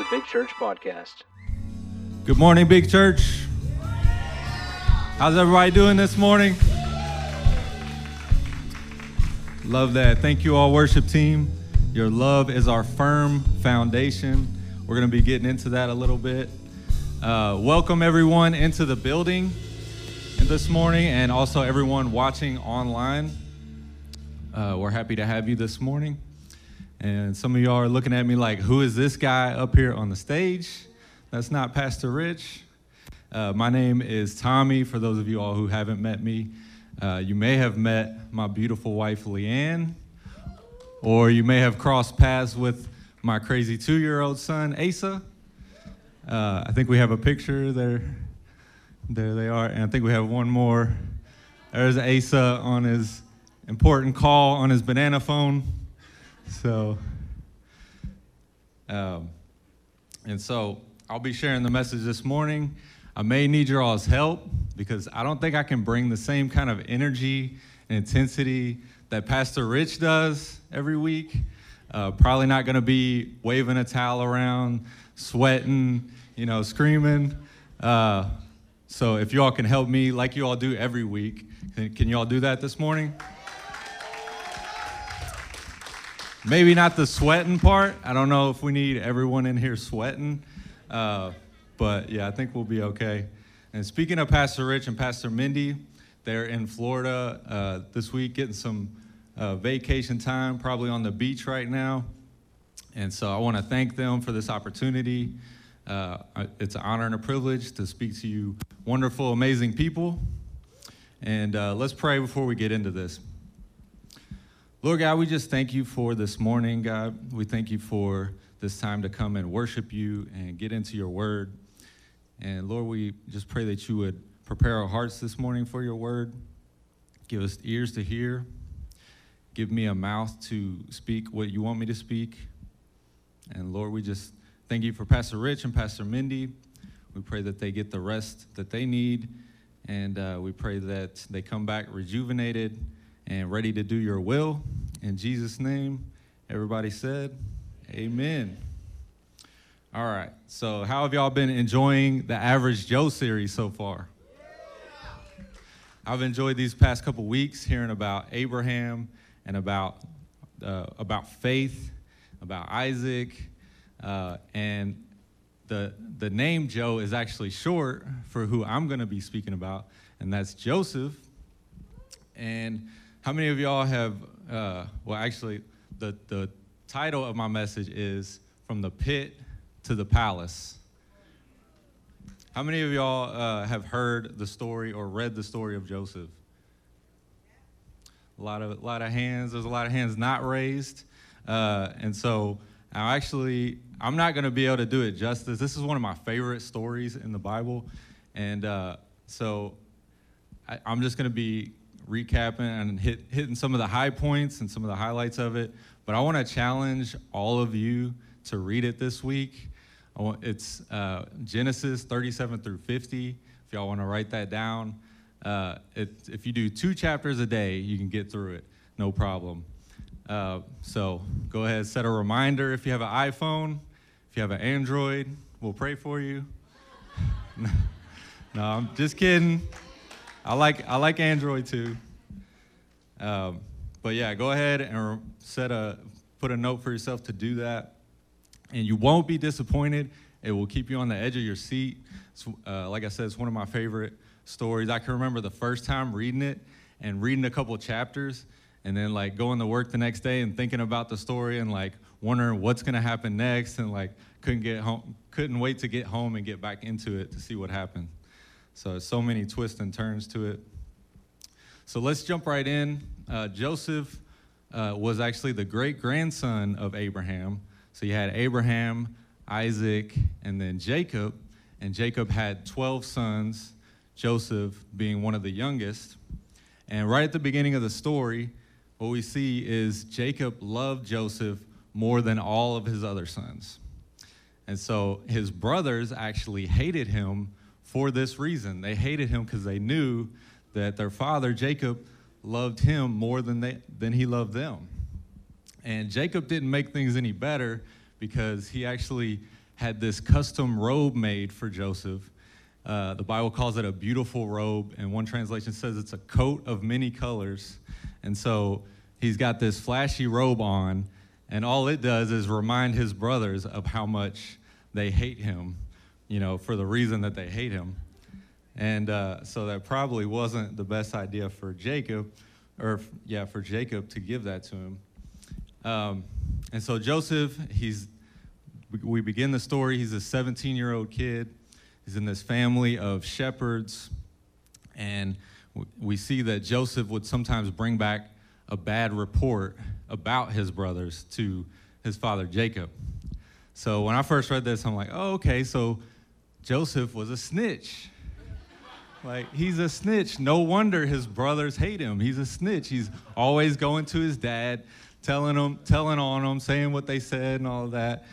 the Big Church Podcast. Good morning, Big Church. How's everybody doing this morning? Love that. Thank you, all worship team. Your love is our firm foundation. We're going to be getting into that a little bit. Uh, welcome, everyone, into the building this morning and also everyone watching online. Uh, we're happy to have you this morning. And some of y'all are looking at me like, who is this guy up here on the stage? That's not Pastor Rich. Uh, my name is Tommy, for those of you all who haven't met me. Uh, you may have met my beautiful wife, Leanne, or you may have crossed paths with my crazy two year old son, Asa. Uh, I think we have a picture there. There they are. And I think we have one more. There's Asa on his important call on his banana phone. So, um, and so I'll be sharing the message this morning. I may need your all's help because I don't think I can bring the same kind of energy and intensity that Pastor Rich does every week. Uh, probably not going to be waving a towel around, sweating, you know, screaming. Uh, so if you all can help me, like you all do every week, can, can you all do that this morning? Maybe not the sweating part. I don't know if we need everyone in here sweating, uh, but yeah, I think we'll be okay. And speaking of Pastor Rich and Pastor Mindy, they're in Florida uh, this week getting some uh, vacation time, probably on the beach right now. And so I want to thank them for this opportunity. Uh, it's an honor and a privilege to speak to you, wonderful, amazing people. And uh, let's pray before we get into this. Lord God, we just thank you for this morning, God. We thank you for this time to come and worship you and get into your word. And Lord, we just pray that you would prepare our hearts this morning for your word. Give us ears to hear. Give me a mouth to speak what you want me to speak. And Lord, we just thank you for Pastor Rich and Pastor Mindy. We pray that they get the rest that they need. And uh, we pray that they come back rejuvenated and ready to do your will. In Jesus' name, everybody said, Amen. All right. So, how have y'all been enjoying the Average Joe series so far? I've enjoyed these past couple weeks hearing about Abraham and about uh, about faith, about Isaac, uh, and the the name Joe is actually short for who I'm going to be speaking about, and that's Joseph. And how many of y'all have, uh, well, actually, the, the title of my message is From the Pit to the Palace. How many of y'all uh, have heard the story or read the story of Joseph? A lot of, a lot of hands. There's a lot of hands not raised. Uh, and so I actually, I'm not going to be able to do it justice. This is one of my favorite stories in the Bible. And uh, so I, I'm just going to be recapping and hit, hitting some of the high points and some of the highlights of it. But I want to challenge all of you to read it this week. Want, it's uh, Genesis 37 through 50. If y'all want to write that down, uh, it, if you do two chapters a day, you can get through it, no problem. Uh, so go ahead, set a reminder if you have an iPhone, if you have an Android, we'll pray for you. no, I'm just kidding. I like I like Android too. Um, but yeah, go ahead and set a put a note for yourself to do that, and you won't be disappointed. It will keep you on the edge of your seat. Uh, like I said, it's one of my favorite stories. I can remember the first time reading it and reading a couple chapters, and then like going to work the next day and thinking about the story and like wondering what's gonna happen next, and like couldn't get home, couldn't wait to get home and get back into it to see what happened. So, so many twists and turns to it. So, let's jump right in. Uh, Joseph uh, was actually the great grandson of Abraham. So, you had Abraham, Isaac, and then Jacob. And Jacob had 12 sons, Joseph being one of the youngest. And right at the beginning of the story, what we see is Jacob loved Joseph more than all of his other sons. And so his brothers actually hated him for this reason. They hated him because they knew that their father, Jacob, loved him more than, they, than he loved them. And Jacob didn't make things any better because he actually had this custom robe made for Joseph. Uh, the Bible calls it a beautiful robe, and one translation says it's a coat of many colors. And so he's got this flashy robe on, and all it does is remind his brothers of how much they hate him, you know, for the reason that they hate him. And uh, so that probably wasn't the best idea for Jacob, or yeah, for Jacob to give that to him. Um, and so Joseph, he's we begin the story. He's a 17 year old kid. He's in this family of shepherds, and we see that Joseph would sometimes bring back a bad report about his brothers to his father Jacob. So when I first read this, I'm like, oh, okay, so Joseph was a snitch. Like, he's a snitch. No wonder his brothers hate him. He's a snitch. He's always going to his dad, telling him, telling on him, saying what they said and all of that.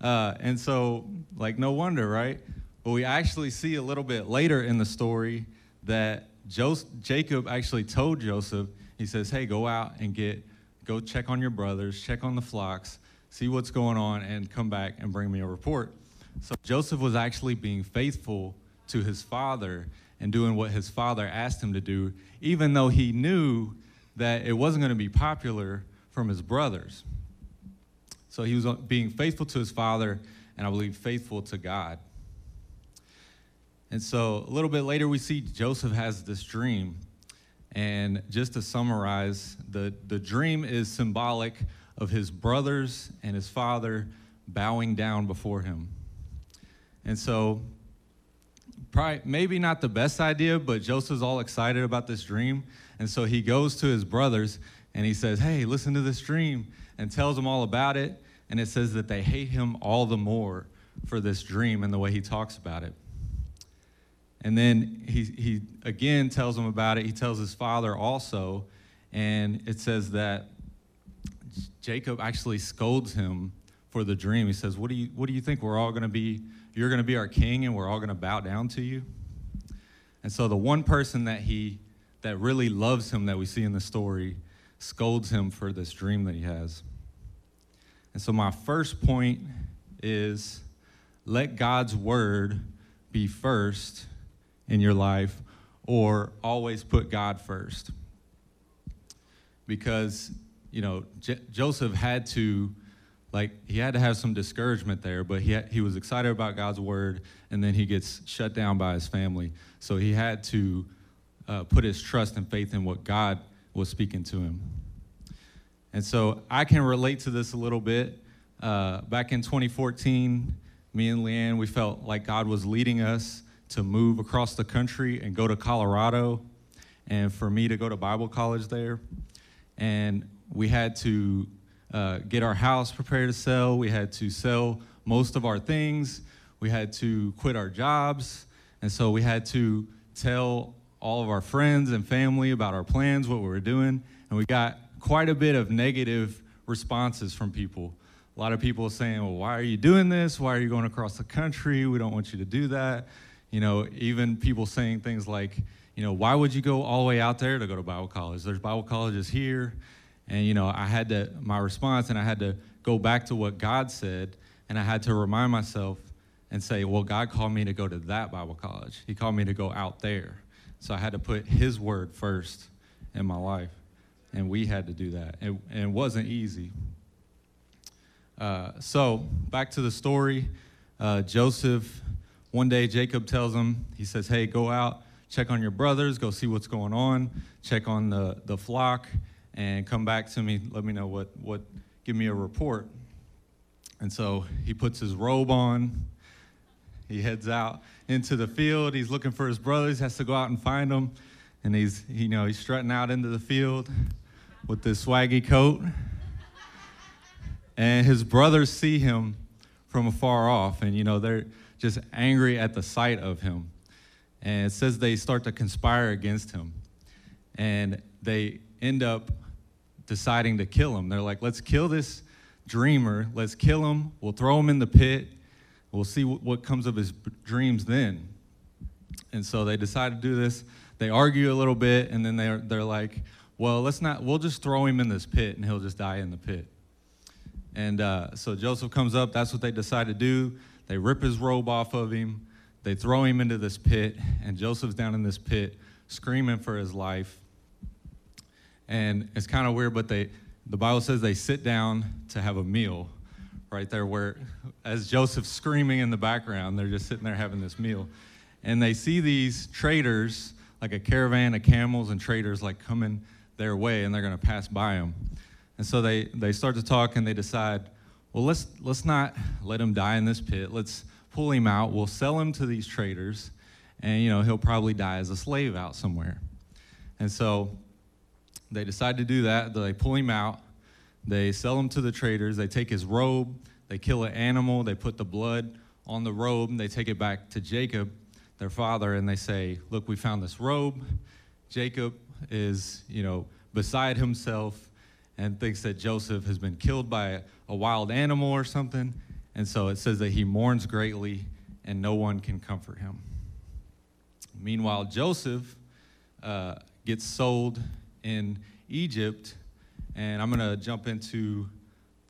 Uh, and so, like, no wonder, right? But we actually see a little bit later in the story that Joseph, Jacob actually told Joseph, he says, hey, go out and get, go check on your brothers, check on the flocks, see what's going on, and come back and bring me a report. So Joseph was actually being faithful to his father and doing what his father asked him to do, even though he knew that it wasn't going to be popular from his brothers. So he was uh, being faithful to his father, and I believe faithful to God. And so a little bit later, we see Joseph has this dream. And just to summarize, the, the dream is symbolic of his brothers and his father bowing down before him. And so, probably, maybe not the best idea, but Joseph's all excited about this dream. And so he goes to his brothers and he says, Hey, listen to this dream, and tells them all about it. And it says that they hate him all the more for this dream and the way he talks about it. And then he, he again tells them about it. He tells his father also. And it says that Jacob actually scolds him for the dream. He says, What do you, what do you think? We're all going to be, you're going to be our king and we're all going to bow down to you? And so the one person that he, that really loves him that we see in the story scolds him for this dream that he has. And so my first point is let God's word be first in your life or always put God first. Because you know, J- Joseph had to, like, he had to have some discouragement there, but he, had, he was excited about God's word, and then he gets shut down by his family. So he had to uh, put his trust and faith in what God was speaking to him. And so I can relate to this a little bit. Uh, back in 2014, me and Leanne, we felt like God was leading us to move across the country and go to Colorado, and for me to go to Bible college there. And we had to uh, get our house prepared to sell. We had to sell most of our things. We had to quit our jobs. And so we had to tell all of our friends and family about our plans, what we were doing. And we got quite a bit of negative responses from people. A lot of people saying, Well, why are you doing this? Why are you going across the country? We don't want you to do that. You know, even people saying things like, you know, why would you go all the way out there to go to Bible college? There's Bible colleges here. And, you know, I had to, my response, and I had to go back to what God said, and I had to remind myself and say, well, God called me to go to that Bible college. He called me to go out there. So I had to put His word first in my life. And we had to do that. And, and it wasn't easy. Uh, so back to the story. Uh, Joseph, one day Jacob tells him, he says, hey, go out, check on your brothers, go see what's going on, check on the, the flock and come back to me, let me know what, what, give me a report. And so he puts his robe on. He heads out into the field. He's looking for his brothers, has to go out and find them. And he's, you know, he's strutting out into the field with this swaggy coat. And his brothers see him from afar off, and, you know, they're just angry at the sight of him. And it says they start to conspire against him. And they end up deciding to kill him. They're like, let's kill this dreamer, let's kill him, we'll throw him in the pit, we'll see what comes of his dreams then. And so they decide to do this. They argue a little bit, and then they're, they're like, well, let's not, we'll just throw him in this pit and he'll just die in the pit. And uh, so Joseph comes up, that's what they decide to do. They rip his robe off of him. They throw him into this pit, and Joseph's down in this pit screaming for his life. And it's kind of weird, but they, the Bible says they sit down to have a meal right there, where as Joseph's screaming in the background, they're just sitting there having this meal. And they see these traders, like a caravan of camels and traders, like coming their way, and they're going to pass by them. And so they, they start to talk and they decide, well, let's, let's not let him die in this pit. Let's pull him out. We'll sell him to these traders, and, you know, he'll probably die as a slave out somewhere. And so they decide to do that. They pull him out. They sell him to the traders. They take his robe. They kill an animal. They put the blood on the robe. And they take it back to Jacob, their father, and they say, Look, we found this robe. Jacob is, you know, beside himself and thinks that Joseph has been killed by a wild animal or something. And so it says that he mourns greatly and no one can comfort him. Meanwhile, Joseph uh, gets sold in Egypt. And I'm going to jump into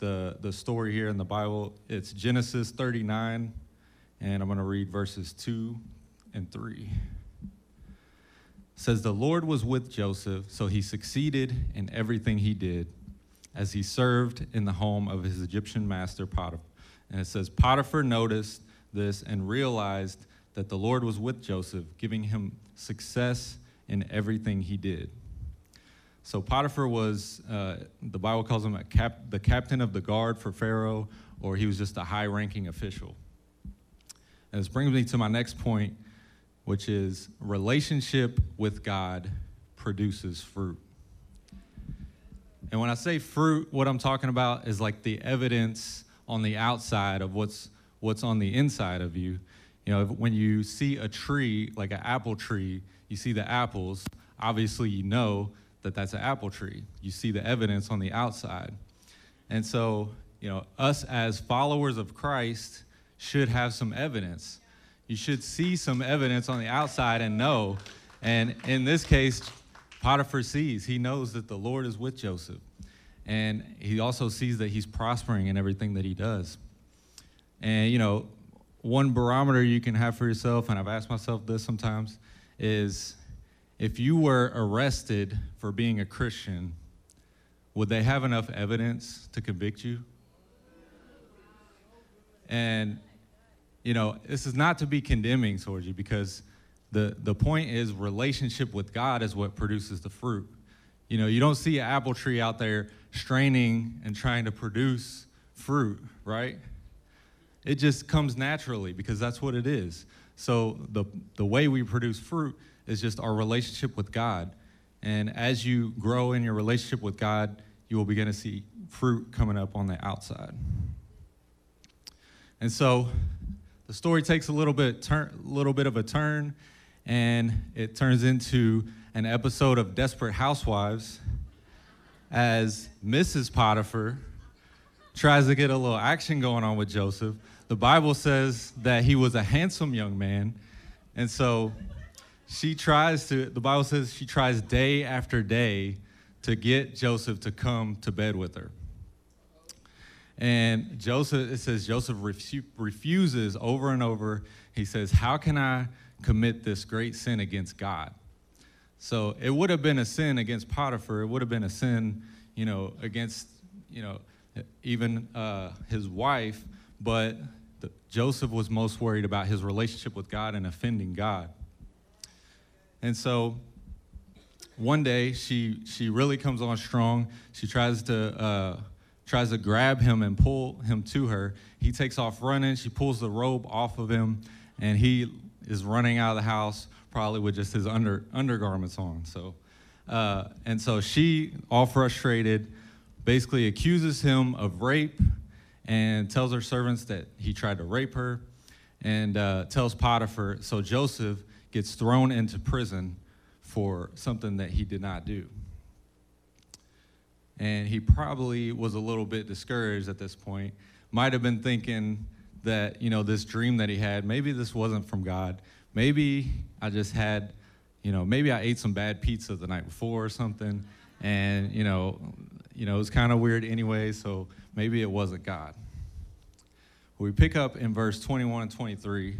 the, the story here in the Bible. It's Genesis 39, and I'm going to read verses 2 and 3 says the Lord was with Joseph, so he succeeded in everything he did as he served in the home of his Egyptian master Potiphar. And it says Potiphar noticed this and realized that the Lord was with Joseph, giving him success in everything he did. So Potiphar was, uh, the Bible calls him cap- the captain of the guard for Pharaoh, or he was just a high ranking official. And this brings me to my next point which is relationship with God produces fruit. And when I say fruit, what I'm talking about is like the evidence on the outside of what's what's on the inside of you. You know, when you see a tree, like an apple tree, you see the apples, obviously you know that that's an apple tree. You see the evidence on the outside. And so, you know, us as followers of Christ should have some evidence you should see some evidence on the outside and know. And in this case, Potiphar sees, he knows that the Lord is with Joseph. And he also sees that he's prospering in everything that he does. And, you know, one barometer you can have for yourself, and I've asked myself this sometimes, is if you were arrested for being a Christian, would they have enough evidence to convict you? And you know, this is not to be condemning towards you because the, the point is relationship with God is what produces the fruit. You know, you don't see an apple tree out there straining and trying to produce fruit, right? It just comes naturally because that's what it is. So the, the way we produce fruit is just our relationship with God. And as you grow in your relationship with God, you will begin to see fruit coming up on the outside. And so the story takes a little bit turn, little bit of a turn, and it turns into an episode of Desperate Housewives as Mrs. Potiphar tries to get a little action going on with Joseph. The Bible says that he was a handsome young man, and so she tries to. The Bible says she tries day after day to get Joseph to come to bed with her. And Joseph, it says Joseph refu- refuses over and over. He says, How can I commit this great sin against God? So it would have been a sin against Potiphar. It would have been a sin, you know, against, you know, even uh, his wife. But the, Joseph was most worried about his relationship with God and offending God. And so one day she she really comes on strong. She tries to uh, tries to grab him and pull him to her. He takes off running. She pulls the robe off of him, and he is running out of the house, probably with just his under undergarments on. So, uh, and so she, all frustrated, basically accuses him of rape and tells her servants that he tried to rape her, and uh, tells Potiphar. So Joseph gets thrown into prison for something that he did not do and he probably was a little bit discouraged at this point. Might have been thinking that, you know, this dream that he had, maybe this wasn't from God. Maybe I just had, you know, maybe I ate some bad pizza the night before or something, and, you know, you know, it was kind of weird anyway, so maybe it wasn't God. We pick up in verse 21 and 23.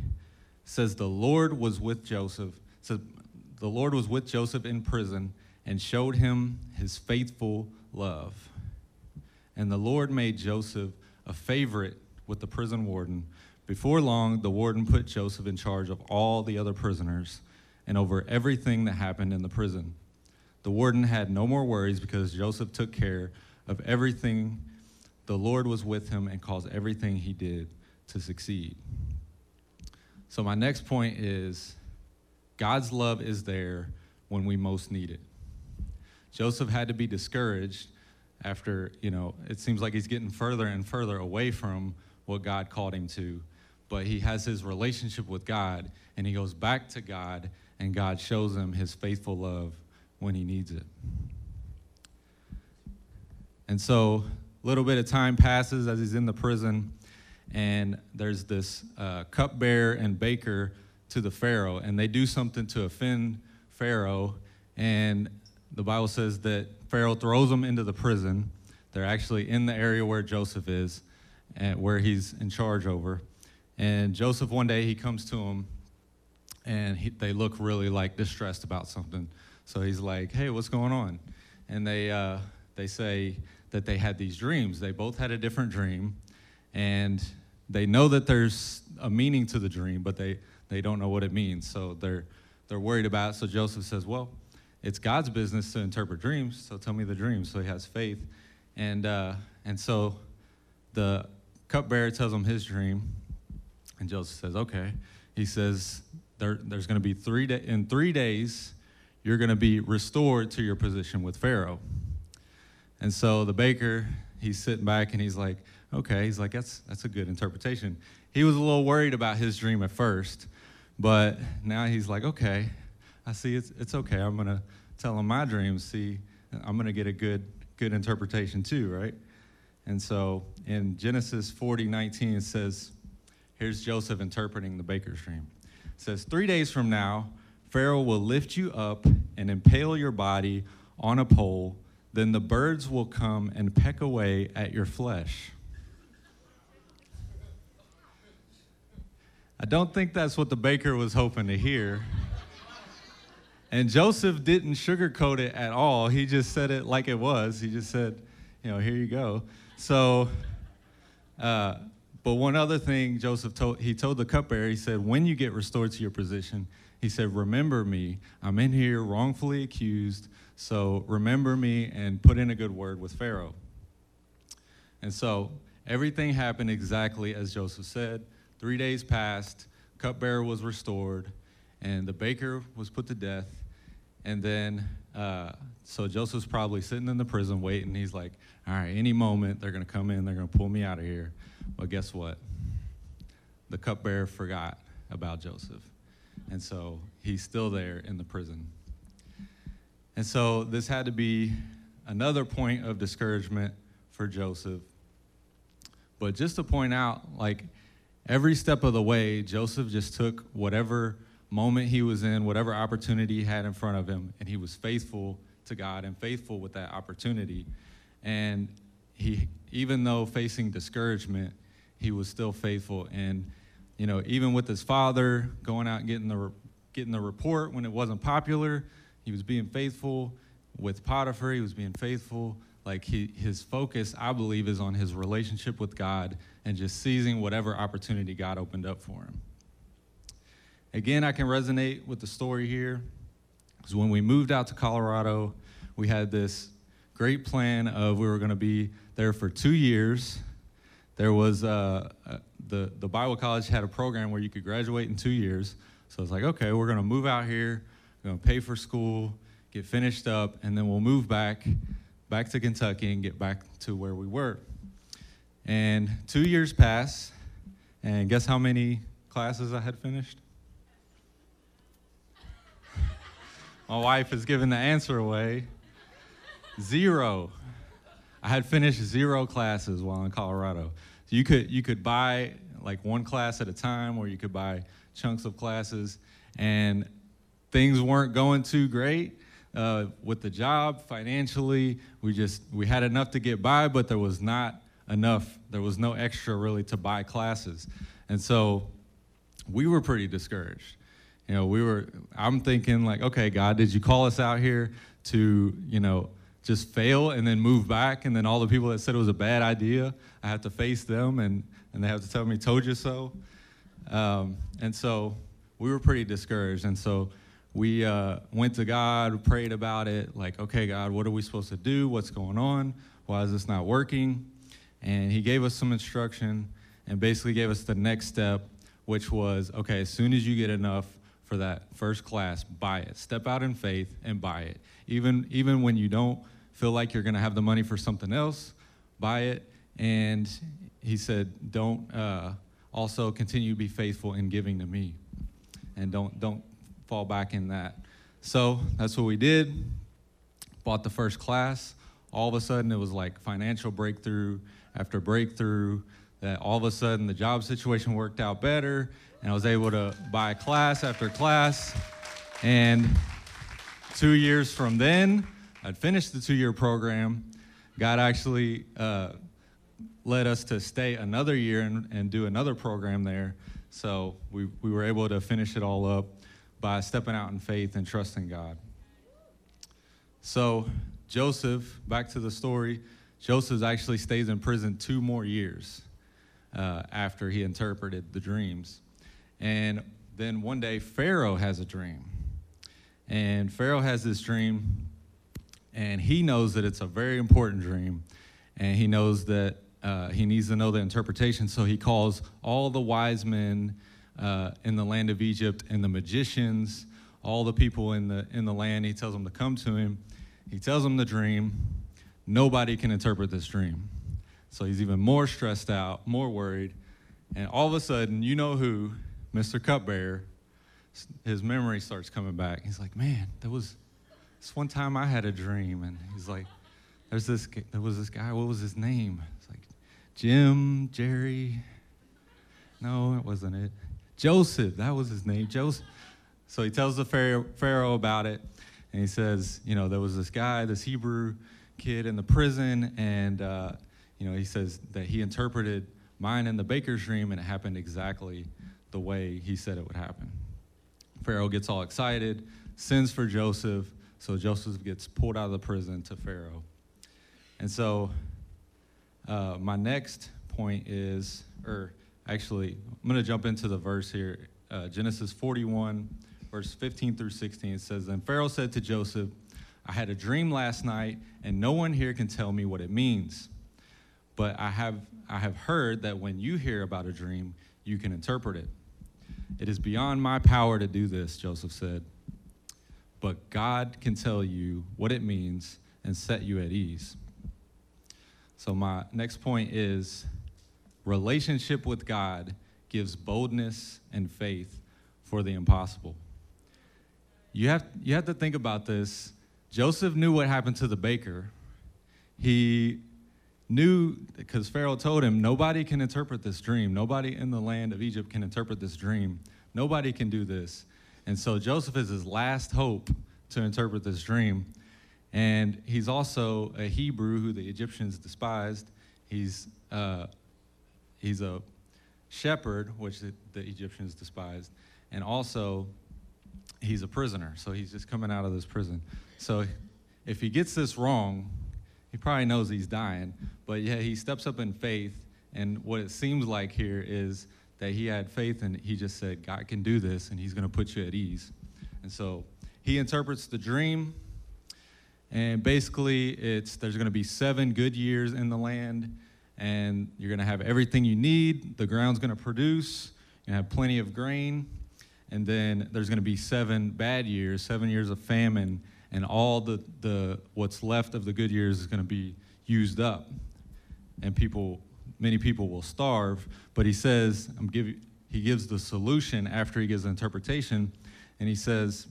Says, The Lord was with Joseph. Says, The Lord was with Joseph in prison and showed him his faithful love. And the Lord made Joseph a favorite with the prison warden. Before long, the warden put Joseph in charge of all the other prisoners and over everything that happened in the prison. The warden had no more worries because Joseph took care of everything. The Lord was with him and caused everything he did to succeed. So, my next point is God's love is there when we most need it. Joseph had to be discouraged after, you know, it seems like he's getting further and further away from what God called him to. But he has his relationship with God and he goes back to God and God shows him his faithful love when he needs it. And so, a little bit of time passes as he's in the prison, and there's this uh, cupbearer and baker to the Pharaoh, and they do something to offend Pharaoh, and the Bible says that Pharaoh throws them into the prison. They're actually in the area where Joseph is, and where he's in charge over. And Joseph, one day, he comes to him, and he, they look really like distressed about something. So he's like, "Hey, what's going on?" And they uh, they say that they had these dreams. They both had a different dream, and they know that there's a meaning to the dream, but they they don't know what it means. So they're they're worried about it. So Joseph says, "Well, it's God's business to interpret dreams. So tell me the dream." So he has faith, and uh, and so the cupbearer tells him his dream, and Joseph says, "Okay." He says, there, "There's going to be three da- in three days." you're going to be restored to your position with Pharaoh. And so the baker, he's sitting back and he's like, okay, he's like, that's, that's a good interpretation. He was a little worried about his dream at first, but now he's like, okay, I see it's, it's okay. I'm going to tell him my dream. See, I'm going to get a good, good interpretation too, right? And so in Genesis 40, 19, it says, here's Joseph interpreting the baker's dream. It says, three days from now, Pharaoh will lift you up and impale your body on a pole. Then the birds will come and peck away at your flesh. I don't think that's what the baker was hoping to hear. And Joseph didn't sugarcoat it at all. He just said it like it was. He just said, you know, here you go. So, uh, but one other thing Joseph told, he told the cupbearer, he said, when you get restored to your position, he said, Remember me. I'm in here wrongfully accused, so remember me and put in a good word with Pharaoh. And so everything happened exactly as Joseph said. Three days passed, cupbearer was restored, and the baker was put to death. And then, uh, so Joseph's probably sitting in the prison waiting. He's like, all right, any moment they're going to come in, they're going to pull me out of here. But guess what? The cupbearer forgot about Joseph. And so he's still there in the prison. And so this had to be another point of discouragement for Joseph. But just to point out, like every step of the way, Joseph just took whatever moment he was in, whatever opportunity he had in front of him, and he was faithful to God and faithful with that opportunity. And he, even though facing discouragement, he was still faithful. And you know, even with his father going out getting the, getting the report when it wasn't popular, he was being faithful. With Potiphar, he was being faithful. Like he, his focus, I believe, is on his relationship with God and just seizing whatever opportunity God opened up for him. Again, I can resonate with the story here because when we moved out to Colorado, we had this great plan of we were going to be there for two years. There was uh, the, the Bible college had a program where you could graduate in two years. So it's like, okay, we're going to move out here, going to pay for school, get finished up, and then we'll move back, back to Kentucky and get back to where we were. And two years pass, and guess how many classes I had finished? My wife has given the answer away. Zero. I had finished zero classes while in Colorado. So you could you could buy like one class at a time, or you could buy chunks of classes, and things weren't going too great uh, with the job financially. We just we had enough to get by, but there was not enough. There was no extra really to buy classes. And so we were pretty discouraged. You know, we were, I'm thinking, like, okay, God, did you call us out here to, you know, just fail and then move back? And then all the people that said it was a bad idea, I have to face them and, and they have to tell me, told you so. Um, and so we were pretty discouraged. And so we uh, went to God, prayed about it, like, okay, God, what are we supposed to do? What's going on? Why is this not working? And He gave us some instruction and basically gave us the next step, which was, okay, as soon as you get enough for that first class, buy it. Step out in faith and buy it. Even, even when you don't feel like you're going to have the money for something else, buy it. And He said, don't uh, also continue to be faithful in giving to me. And don't, don't fall back in that. So that's what we did. Bought the first class. All of a sudden, it was like financial breakthrough after breakthrough. That all of a sudden the job situation worked out better, and I was able to buy class after class. And two years from then, I'd finished the two year program. God actually uh, led us to stay another year and, and do another program there. So we, we were able to finish it all up by stepping out in faith and trusting God. So, Joseph, back to the story, Joseph actually stays in prison two more years uh, after he interpreted the dreams. And then one day, Pharaoh has a dream. And Pharaoh has this dream, and he knows that it's a very important dream. And he knows that uh, he needs to know the interpretation. So he calls all the wise men uh, in the land of Egypt and the magicians, all the people in the, in the land. He tells them to come to him. He tells them the dream. Nobody can interpret this dream. So he's even more stressed out, more worried. And all of a sudden, you know who, Mr. Cupbearer, his memory starts coming back. He's like, man, there was this one time I had a dream. And he's like, there's this, there was this guy, what was his name? It's like, Jim, Jerry. No, it wasn't it. Joseph, that was his name, Joseph. So he tells the Pharaoh, about it, and he says, you know, there was this guy, this Hebrew kid in the prison, and, uh, you know, he says that he interpreted mine and the baker's dream, and it happened exactly the way he said it would happen. Pharaoh gets all excited, sends for Joseph, so Joseph gets pulled out of the prison to Pharaoh. And so uh, my next point is, or actually, I'm going to jump into the verse here. Uh, Genesis 41, verse 15 through 16. It says, Then Pharaoh said to Joseph, I had a dream last night, and no one here can tell me what it means. But I have, I have heard that when you hear about a dream, you can interpret it. It is beyond my power to do this, Joseph said. But God can tell you what it means and set you at ease. So, my next point is relationship with God gives boldness and faith for the impossible. You have, you have to think about this. Joseph knew what happened to the baker. He knew, because Pharaoh told him, nobody can interpret this dream. Nobody in the land of Egypt can interpret this dream. Nobody can do this. And so Joseph is his last hope to interpret this dream. And he's also a Hebrew who the Egyptians despised. He's uh, he's a shepherd, which the, the Egyptians despised, and also he's a prisoner. So he's just coming out of this prison. So if he gets this wrong, he probably knows he's dying. But yeah, he steps up in faith, and what it seems like here is that he had faith and he just said, God can do this, and he's going to put you at ease. And so he interprets the dream. And basically, it's there's going to be seven good years in the land, and you're going to have everything you need. The ground's going to produce. You have plenty of grain, and then there's going to be seven bad years, seven years of famine, and all the, the what's left of the good years is going to be used up, and people, many people will starve. But he says, I'm. He gives the solution after he gives the interpretation, and he says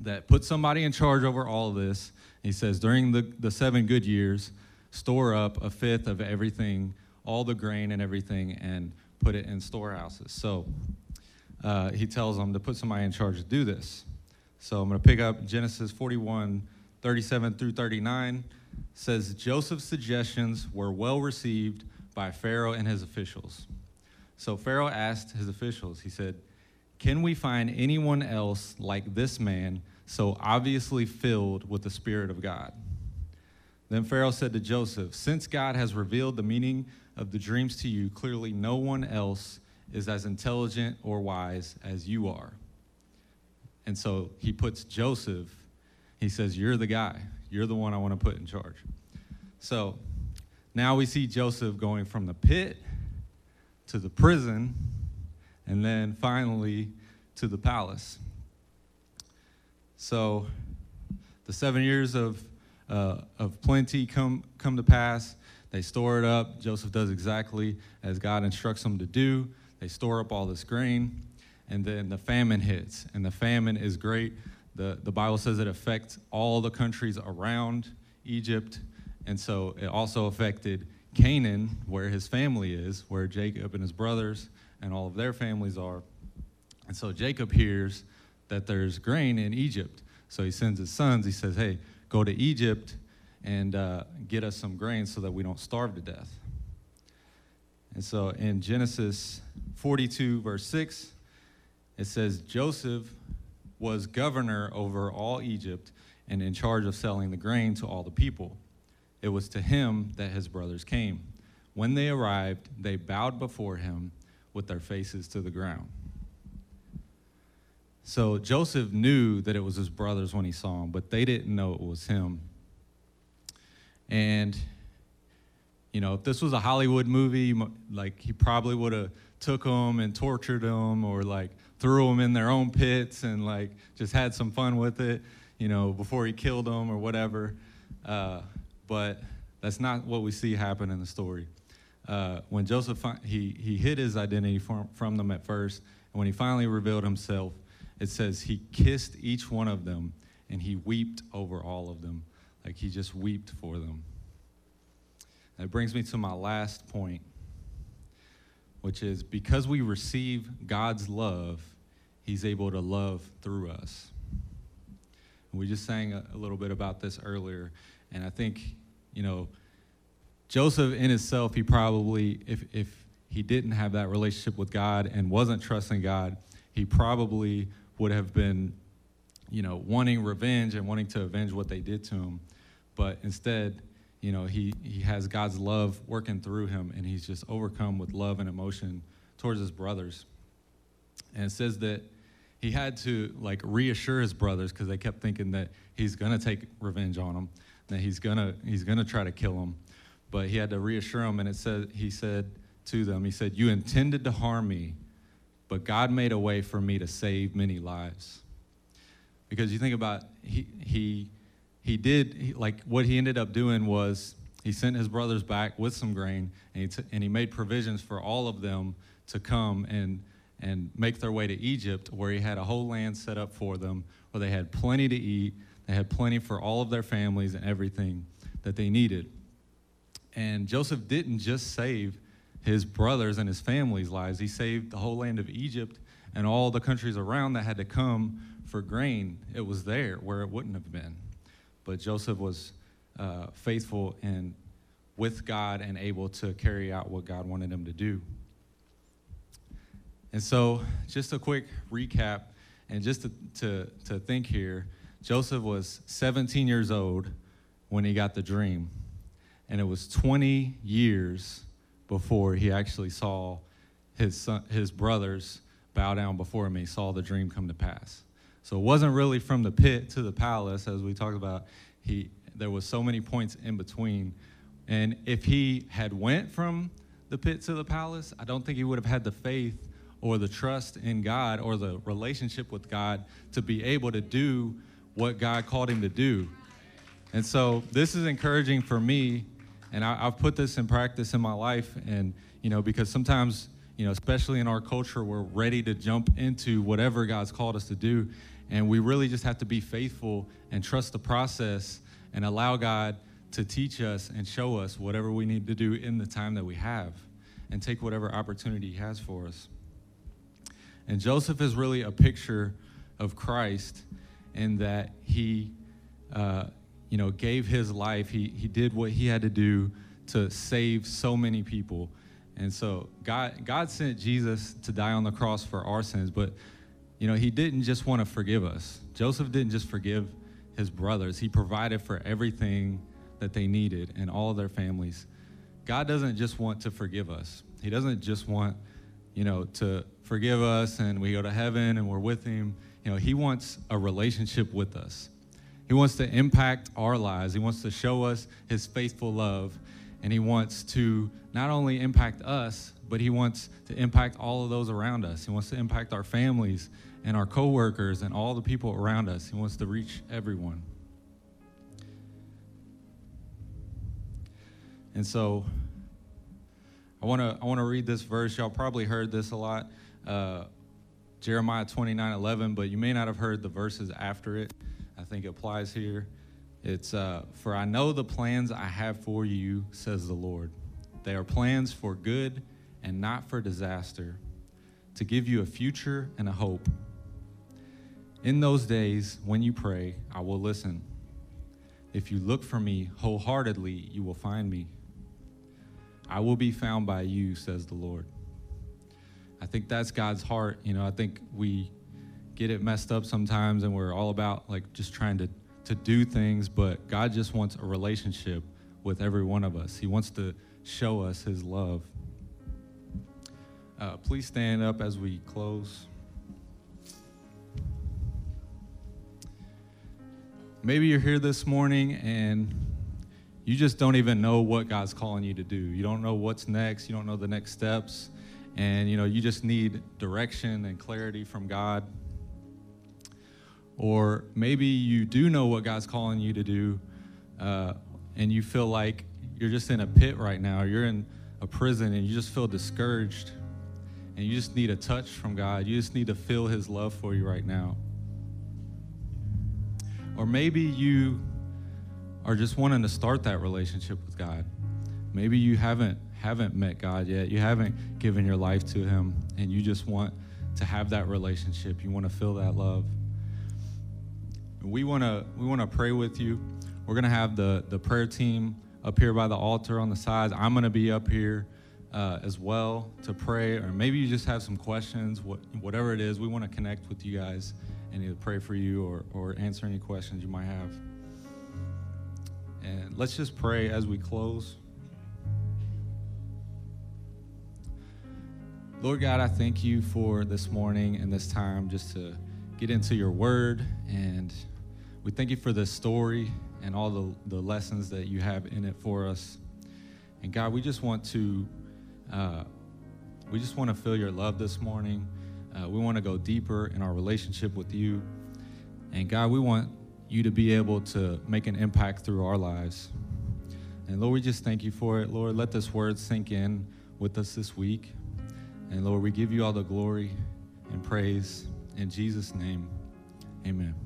that put somebody in charge over all of this. He says during the, the seven good years store up a fifth of everything, all the grain and everything, and put it in storehouses. So uh, he tells them to put somebody in charge to do this. So I'm going to pick up Genesis 41, 37 through 39. says Joseph's suggestions were well received by Pharaoh and his officials. So Pharaoh asked his officials, he said, Can we find anyone else like this man, so obviously filled with the Spirit of God? Then Pharaoh said to Joseph, Since God has revealed the meaning of the dreams to you, clearly no one else is as intelligent or wise as you are. And so he puts Joseph, he says, You're the guy. You're the one I want to put in charge. So now we see Joseph going from the pit to the prison and then finally to the palace. So the seven years of, uh, of plenty come, come to pass. They store it up. Joseph does exactly as God instructs him to do. They store up all this grain, and then the famine hits. And the famine is great. The, the Bible says it affects all the countries around Egypt. And so it also affected Canaan, where his family is, where Jacob and his brothers and all of their families are. And so Jacob hears that there's grain in Egypt. So he sends his sons. He says, Hey, go to Egypt and uh, get us some grain so that we don't starve to death. And so in Genesis 42, verse 6, it says, Joseph was governor over all Egypt and in charge of selling the grain to all the people. It was to him that his brothers came. When they arrived, they bowed before him with their faces to the ground. So Joseph knew that it was his brothers when he saw them, but they didn't know it was him. And you know, if this was a Hollywood movie, like he probably would have took them and tortured them, or like threw them in their own pits and like just had some fun with it, you know, before he killed them or whatever. Uh, but that's not what we see happen in the story. Uh, when Joseph he he hid his identity from, from them at first, and when he finally revealed himself, it says he kissed each one of them and he wept over all of them, like he just wept for them. That brings me to my last point, which is because we receive God's love, He's able to love through us. And we just sang a, a little bit about this earlier, and I think, you know, Joseph in himself, he probably, if, if he didn't have that relationship with God and wasn't trusting God, he probably would have been, you know, wanting revenge and wanting to avenge what they did to him. But instead, you know, he, he has God's love working through him, and he's just overcome with love and emotion towards his brothers. And it says that he had to like reassure his brothers because they kept thinking that he's gonna take revenge on them, that he's gonna he's gonna try to kill them. But he had to reassure them, and it said he said to them, he said, "You intended to harm me, but God made a way for me to save many lives." Because you think about he he he did he, like what he ended up doing was he sent his brothers back with some grain and he, t- and he made provisions for all of them to come and and make their way to Egypt where he had a whole land set up for them where they had plenty to eat they had plenty for all of their families and everything that they needed and Joseph didn't just save his brothers and his family's lives. He saved the whole land of Egypt and all the countries around that had to come for grain. It was there where it wouldn't have been. But Joseph was uh, faithful and with God and able to carry out what God wanted him to do. And so, just a quick recap, and just to, to, to think here Joseph was 17 years old when he got the dream, and it was 20 years before he actually saw his, son, his brothers bow down before him. He saw the dream come to pass. So it wasn't really from the pit to the palace, as we talked about. He, there was so many points in between. And if he had went from the pit to the palace, I don't think he would have had the faith or the trust in God or the relationship with God to be able to do what God called him to do. And so this is encouraging for me, and I, have put this in practice in my life. And you know, because sometimes, you know, especially in our culture, we're ready to jump into whatever God's called us to do, and we really just have to be faithful and trust the process and allow God to teach us and show us whatever we need to do in the time that we have and take whatever opportunity He has for us. And Joseph is really a picture of Christ in that he, uh, you know, gave his life. He, he did what he had to do to save so many people. And so God, God sent Jesus to die on the cross for our sins, but you know, he didn't just want to forgive us. Joseph didn't just forgive his brothers. He provided for everything that they needed and all their families. God doesn't just want to forgive us. He doesn't just want, you know, to forgive us and we go to heaven and we're with him. You know, he wants a relationship with us. He wants to impact our lives. He wants to show us his faithful love. And he wants to not only impact us, but he wants to impact all of those around us. He wants to impact our families and our coworkers and all the people around us. He wants to reach everyone. And so I want to I want to read this verse. Y'all probably heard this a lot. Uh, Jeremiah 29 11, but you may not have heard the verses after it. I think it applies here. It's, uh, For I know the plans I have for you, says the Lord. They are plans for good and not for disaster, to give you a future and a hope. In those days, when you pray, I will listen. If you look for me wholeheartedly, you will find me. I will be found by you, says the Lord. I think that's God's heart. You know, I think we get it messed up sometimes and we're all about like just trying to to do things, but God just wants a relationship with every one of us. He wants to show us his love. Uh, please stand up as we close. Maybe you're here this morning and you just don't even know what God's calling you to do. You don't know what's next, you don't know the next steps, and you know, you just need direction and clarity from God. Or maybe you do know what God's calling you to do, uh, and you feel like you're just in a pit right now. You're in a prison and you just feel discouraged. And you just need a touch from God. You just need to feel His love for you right now. Or maybe you are just wanting to start that relationship with God. Maybe you haven't haven't met God yet. You haven't given your life to Him, and you just want to have that relationship. You want to feel that love we want to we want to pray with you. We're going to have the the prayer team up here by the altar on the sides. I'm going to be up here uh, as well to pray, or maybe you just have some questions. What, whatever it is, we want to connect with you guys and either pray for you or, or answer any questions you might have. And let's just pray as we close. Lord God, I thank you for this morning and this time just to get into your word and we thank you for this story and all the, the lessons that you have in it for us. And God, we just want to uh, we just want to feel your love this morning. Uh, we want to go deeper in our relationship with you. And God, we want you to be able to make an impact through our lives. And Lord, we just thank you for it. Lord, let this word sink in with us this week. And Lord, we give you all the glory and praise. In Jesus' name, amen.